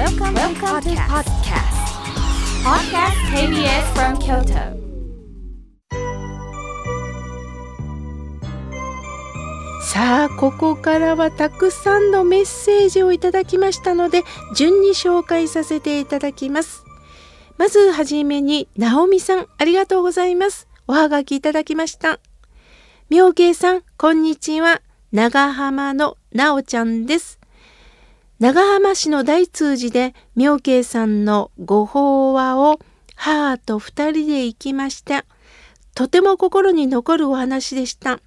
Welcome, Welcome to podcast. Podcast. KBS from Kyoto. さあここからはたくさんのメッセージをいただきましたので順に紹介させていただきます。まずはじめにナオミさんありがとうございます。おはがきいただきました。妙慶さんこんにちは。長浜のなおちゃんです長浜市の大通寺で妙慶さんのご法話を母と二人で行きましたとても心に残るお話でした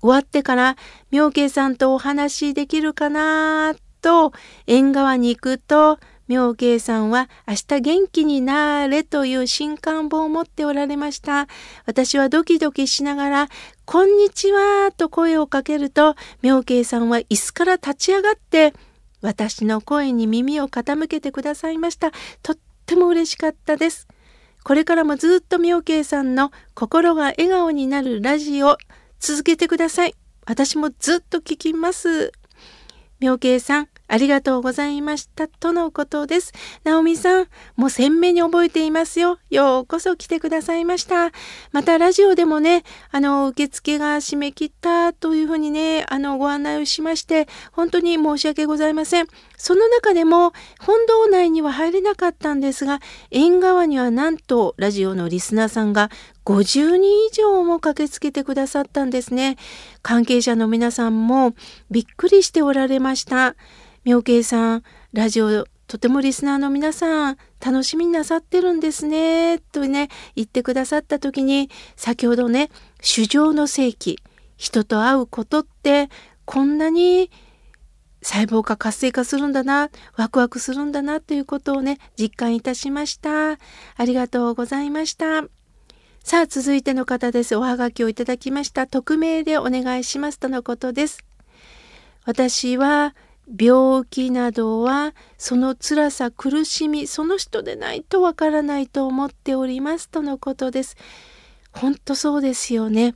終わってから妙慶さんとお話できるかなと縁側に行くと妙慶さんは明日元気になれという新刊本を持っておられました。私はドキドキしながら、こんにちはと声をかけると、妙慶さんは椅子から立ち上がって、私の声に耳を傾けてくださいました。とっても嬉しかったです。これからもずっと妙慶さんの心が笑顔になるラジオ続けてください。私もずっと聞きます。妙慶さん、ありがとうございました。とのことです。ナオミさん、もう鮮明に覚えていますよ。ようこそ来てくださいました。またラジオでもね、あの、受付が締め切ったというふうにね、あの、ご案内をしまして、本当に申し訳ございません。その中でも、本堂内には入れなかったんですが、縁側にはなんと、ラジオのリスナーさんが50人以上も駆けつけてくださったんですね。関係者の皆さんもびっくりしておられました。妙慶さん、ラジオとてもリスナーの皆さん楽しみになさってるんですねとね言ってくださった時に先ほどね主情の世紀人と会うことってこんなに細胞が活性化するんだなワクワクするんだなということをね実感いたしましたありがとうございましたさあ続いての方ですおはがきをいただきました匿名でお願いしますとのことです私は病気などはその辛さ苦しみその人でないとわからないと思っておりますとのことです。本当そうですよね。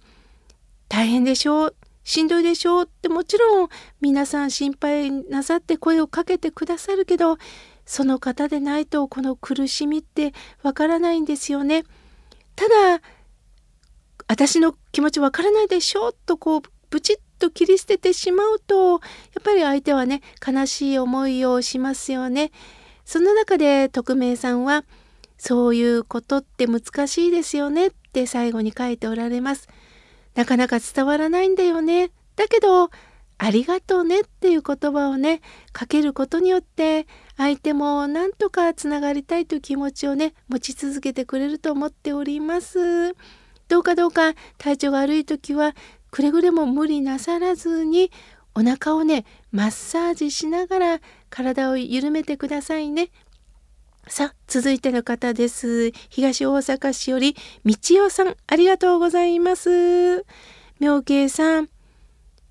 大変でしょうしんどいでしょうってもちろん皆さん心配なさって声をかけてくださるけどその方でないとこの苦しみってわからないんですよね。ただ私の気持ちわからないでしょ？とこうブチッと切り捨ててしまうとやっぱり相手はね悲しい思いをしますよね。その中で匿名さんはそういうことって難しいですよねって最後に書いておられます。なかなか伝わらないんだよね。だけどありがとうねっていう言葉をねかけることによって相手もなんとかつながりたいという気持ちをね持ち続けてくれると思っております。どうかどうか体調が悪い時はくれぐれも無理なさらずにお腹をねマッサージしながら体を緩めてくださいね。さあ続いての方です。東大阪市より道代さんありがとうございます。妙慶さん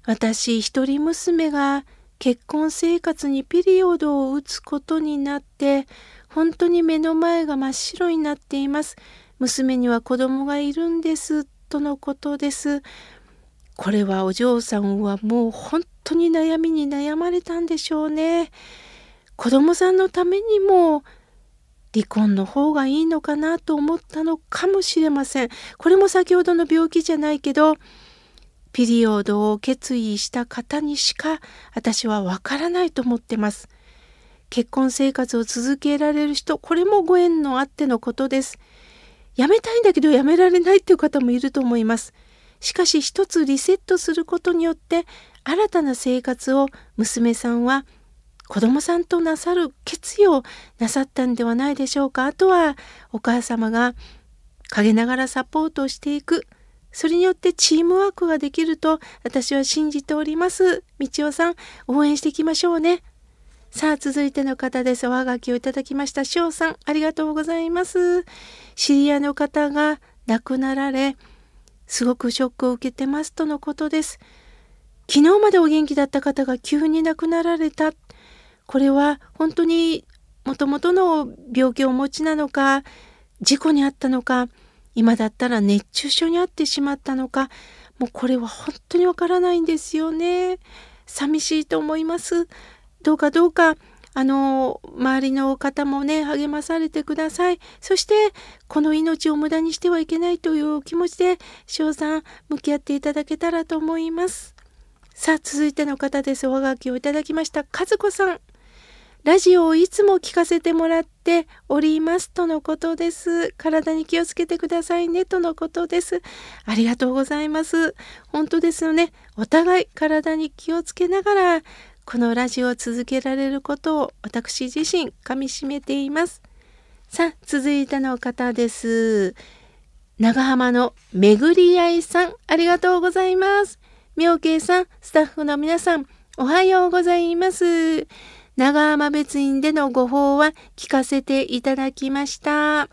私一人娘が結婚生活にピリオドを打つことになって本当に目の前が真っ白になっています。娘には子供がいるんですとのことです。これはお嬢さんはもう本当に悩みに悩まれたんでしょうね。子供さんのためにも離婚の方がいいのかなと思ったのかもしれません。これも先ほどの病気じゃないけどピリオドを決意した方にしか私はわからないと思ってます。結婚生活を続けられる人これもご縁のあってのことです。やめたいんだけどやめられないっていう方もいると思います。しかし一つリセットすることによって新たな生活を娘さんは子供さんとなさる決意をなさったんではないでしょうかあとはお母様が陰ながらサポートしていくそれによってチームワークができると私は信じております。道夫さん応援していきましょうね。さあ続いての方です。おはがきをいただきました。翔さんありがとうございます。知り合いの方が亡くなられすごくショックを受けてますとのことです。昨日までお元気だった方が急に亡くなられた。これは本当にもともとの病気をお持ちなのか、事故にあったのか、今だったら熱中症に遭ってしまったのか、もうこれは本当にわからないんですよね。寂しいと思います。どうかどうかあの周りの方もね励まされてください。そしてこの命を無駄にしてはいけないという気持ちで翔さん向き合っていただけたらと思います。さあ続いての方です。おはがきをいただきました。和子さん。ラジオをいつも聞かせてもらっておりますとのことです。体に気をつけてくださいねとのことです。ありがとうございます。本当ですよね。お互い体に気をつけながらこのラジオを続けられることを私自身かみしめています。さあ、続いての方です。長浜のめぐりあいさん、ありがとうございます。妙慶さん、スタッフの皆さん、おはようございます。長浜別院でのご法は聞かせていただきました。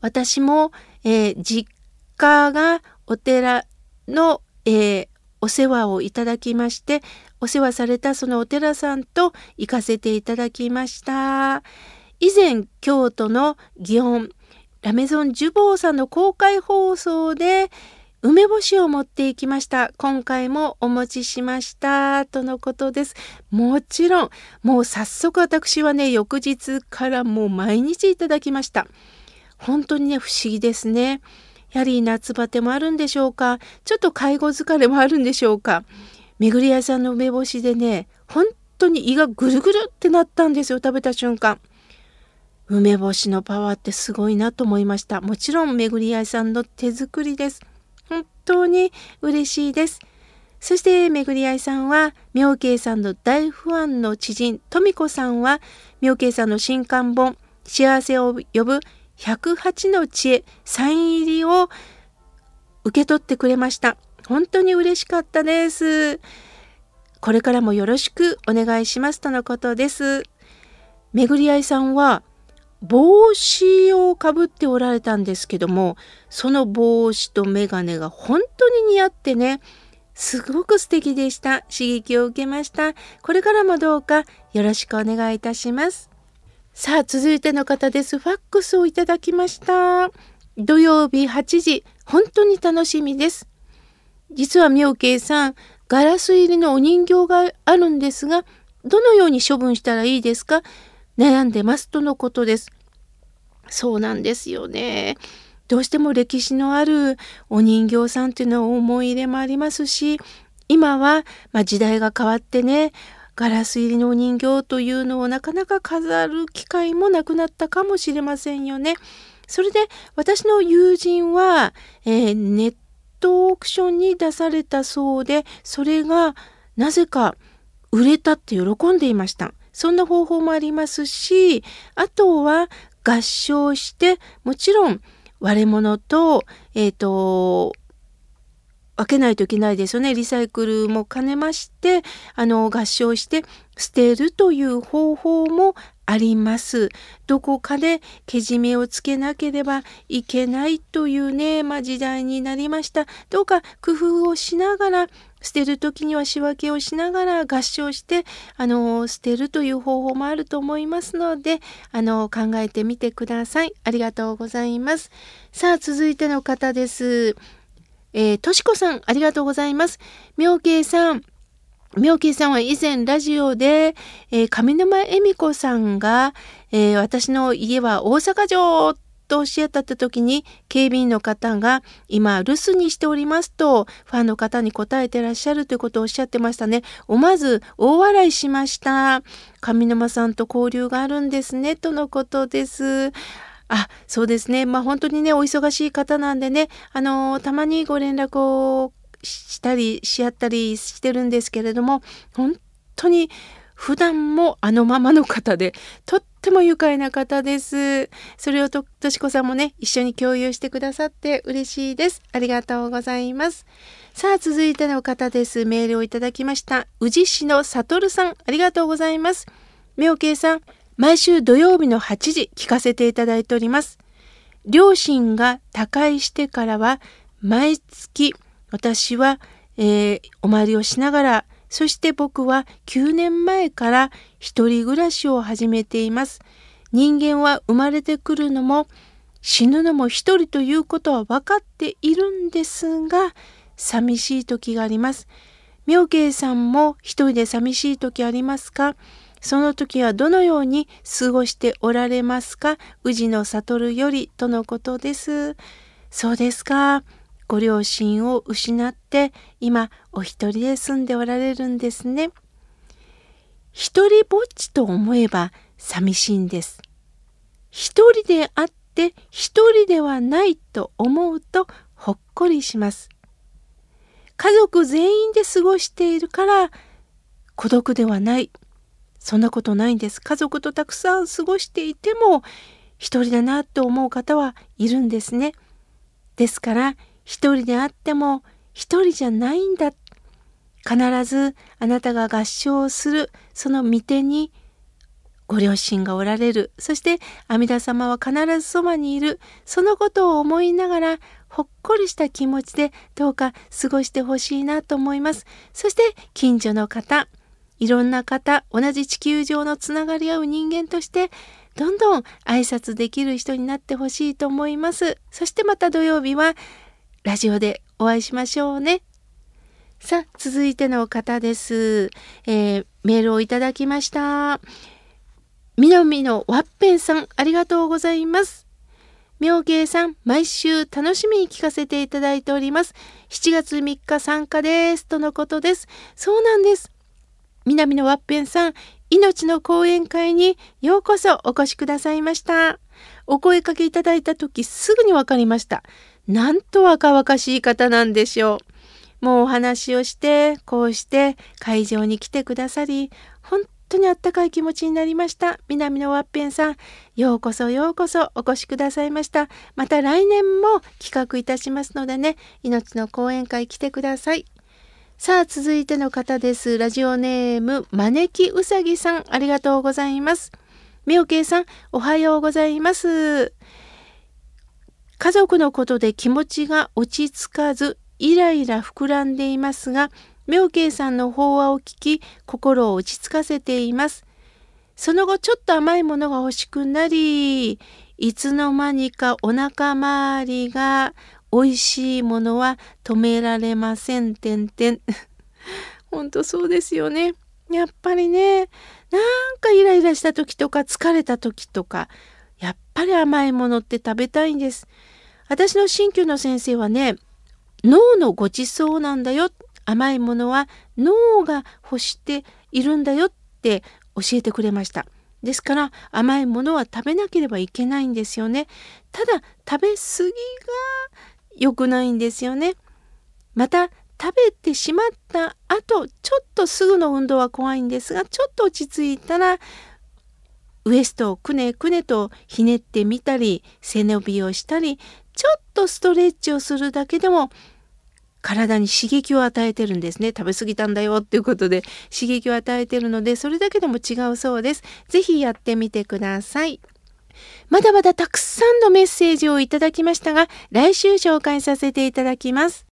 私も、えー、実家がお寺の、えー、お世話をいただきまして、お世話されたそのお寺さんと行かせていただきました。以前、京都の祇園ラメゾンジュボーさんの公開放送で、梅干しを持っていきました。今回もお持ちしました。とのことです。もちろん、もう早速私はね、翌日からもう毎日いただきました。本当にね、不思議ですね。やはり夏バテもあるんでしょうか？ちょっと介護疲れもあるんでしょうか？めぐり屋さんの梅干しでね、本当に胃がぐるぐるってなったんですよ、食べた瞬間。梅干しのパワーってすごいなと思いました。もちろんめぐり屋さんの手作りです。本当に嬉しいです。そしてめぐりあいさんは妙慶さんの大ファンの知人富子さんは妙慶さんの新刊本「幸せを呼ぶ108の知恵」サイン入りを受け取ってくれました。本当に嬉しかったです。これからもよろしくお願いしますとのことです。めぐりあいさんは帽子をかぶっておられたんですけどもその帽子と眼鏡が本当に似合ってねすごく素敵でした。刺激を受けました。これからもどうかよろしくお願いいたします。さあ続いての方です。ファックスをいただきました。土曜日8時本当に楽しみです。実は妙慶さんガラス入りのお人形があるんですがどのように処分したらいいですか？悩んでますとのことです。そうなんですよね。どうしても歴史のあるお人形さんっていうのは思い入れもありますし今は、まあ、時代が変わってねガラス入りのお人形というのをなかなか飾る機会もなくなったかもしれませんよね。それで私の友人は、えー、ネットオークションに出されたそうでそれがなぜか売れたって喜んでいました。そんな方法もありますしあとは合唱してもちろん割れ物と,、えーと、分けないといけないですよねリサイクルも兼ねましてあの合唱して捨てるという方法もあります。どこかでけじめをつけなければいけないというね、まあ、時代になりました。どうか工夫をしながら捨てる時には仕分けをしながら合唱してあの捨てるという方法もあると思いますのであの考えてみてください。ありがとうございます。さあ続いての方です。えー、としこさんありがとうございます。妙慶さん妙慶さんは以前ラジオで、えー、上沼恵美子さんが、えー、私の家は大阪城とおっしゃった時に警備員の方が今留守にしておりますとファンの方に答えてらっしゃるということをおっしゃってましたね。思わず大笑いしました。上沼さんと交流があるんですねとのことです。あ、そうですね。まあ本当にね、お忙しい方なんでね、あのたまにご連絡をしたりし合ったりしてるんですけれども、本当に普段もあのままの方で、とっても愉快な方です。それをと、としこさんもね、一緒に共有してくださって嬉しいです。ありがとうございます。さあ、続いての方です。メールをいただきました。宇治市のさとるさん、ありがとうございます。みょうけいさん、毎週土曜日の8時聞かせていただいております。両親が他界してからは、毎月、私は、えー、お参りをしながらそして僕は9年前から一人暮らしを始めています。人間は生まれてくるのも死ぬのも一人ということは分かっているんですが、寂しい時があります。妙慶さんも一人で寂しい時ありますか？その時はどのように過ごしておられますか？宇治の悟よりとのことです。そうですか。ご両親を失って今お一人で住んでおられるんですね。一人ぼっちと思えば寂しいんです。一人であって一人ではないと思うとほっこりします。家族全員で過ごしているから孤独ではない。そんなことないんです。家族とたくさん過ごしていても一人だなと思う方はいるんですね。ですから一人であっても一人じゃないんだ。必ずあなたが合唱するその御手にご両親がおられる。そして阿弥陀様は必ずそばにいる。そのことを思いながらほっこりした気持ちでどうか過ごしてほしいなと思います。そして近所の方、いろんな方、同じ地球上のつながり合う人間としてどんどん挨拶できる人になってほしいと思います。そしてまた土曜日はラジオでお会いしましょうね。さあ、続いての方です。えー、メールをいただきました。南のワッペンさん、ありがとうございます。妙慶さん、毎週楽しみに聞かせていただいております。7月3日参加です。とのことです。そうなんです。南のワッペンさん、命の講演会にようこそお越しくださいました。お声かけいただいた時すぐにわかりました。なんと若々しい方なんでしょう。もうお話をして、こうして会場に来てくださり、本当にあったかい気持ちになりました。南のワッペンさん、ようこそようこそお越しくださいました。また来年も企画いたしますのでね、命の講演会来てください。さあ、続いての方です。ラジオネーム、招きうさぎさん、ありがとうございます。みおけいさん、おはようございます。家族のことで気持ちが落ち着かず、イライラ膨らんでいますが、妙慶さんの法話を聞き、心を落ち着かせています。その後、ちょっと甘いものが欲しくなり、いつの間にかお腹周りが美味しいものは止められません。てんてん。本当そうですよね。やっぱりね、なんかイライラした時とか疲れた時とか、やっぱり甘いものって食べたいんです。私の鍼灸の先生はね、脳のごちそうなんだよ。甘いものは脳が欲しているんだよって教えてくれました。ですから甘いものは食べなければいけないんですよね。ただ食べ過ぎが良くないんですよね。また食べてしまった後ちょっとすぐの運動は怖いんですがちょっと落ち着いたらウエストをくねくねとひねってみたり背伸びをしたりちょっとストレッチをするだけでも体に刺激を与えてるんですね。食べ過ぎたんだよっていうことで刺激を与えてるのでそれだけでも違うそうです。是非やってみてください。まだまだたくさんのメッセージをいただきましたが来週紹介させていただきます。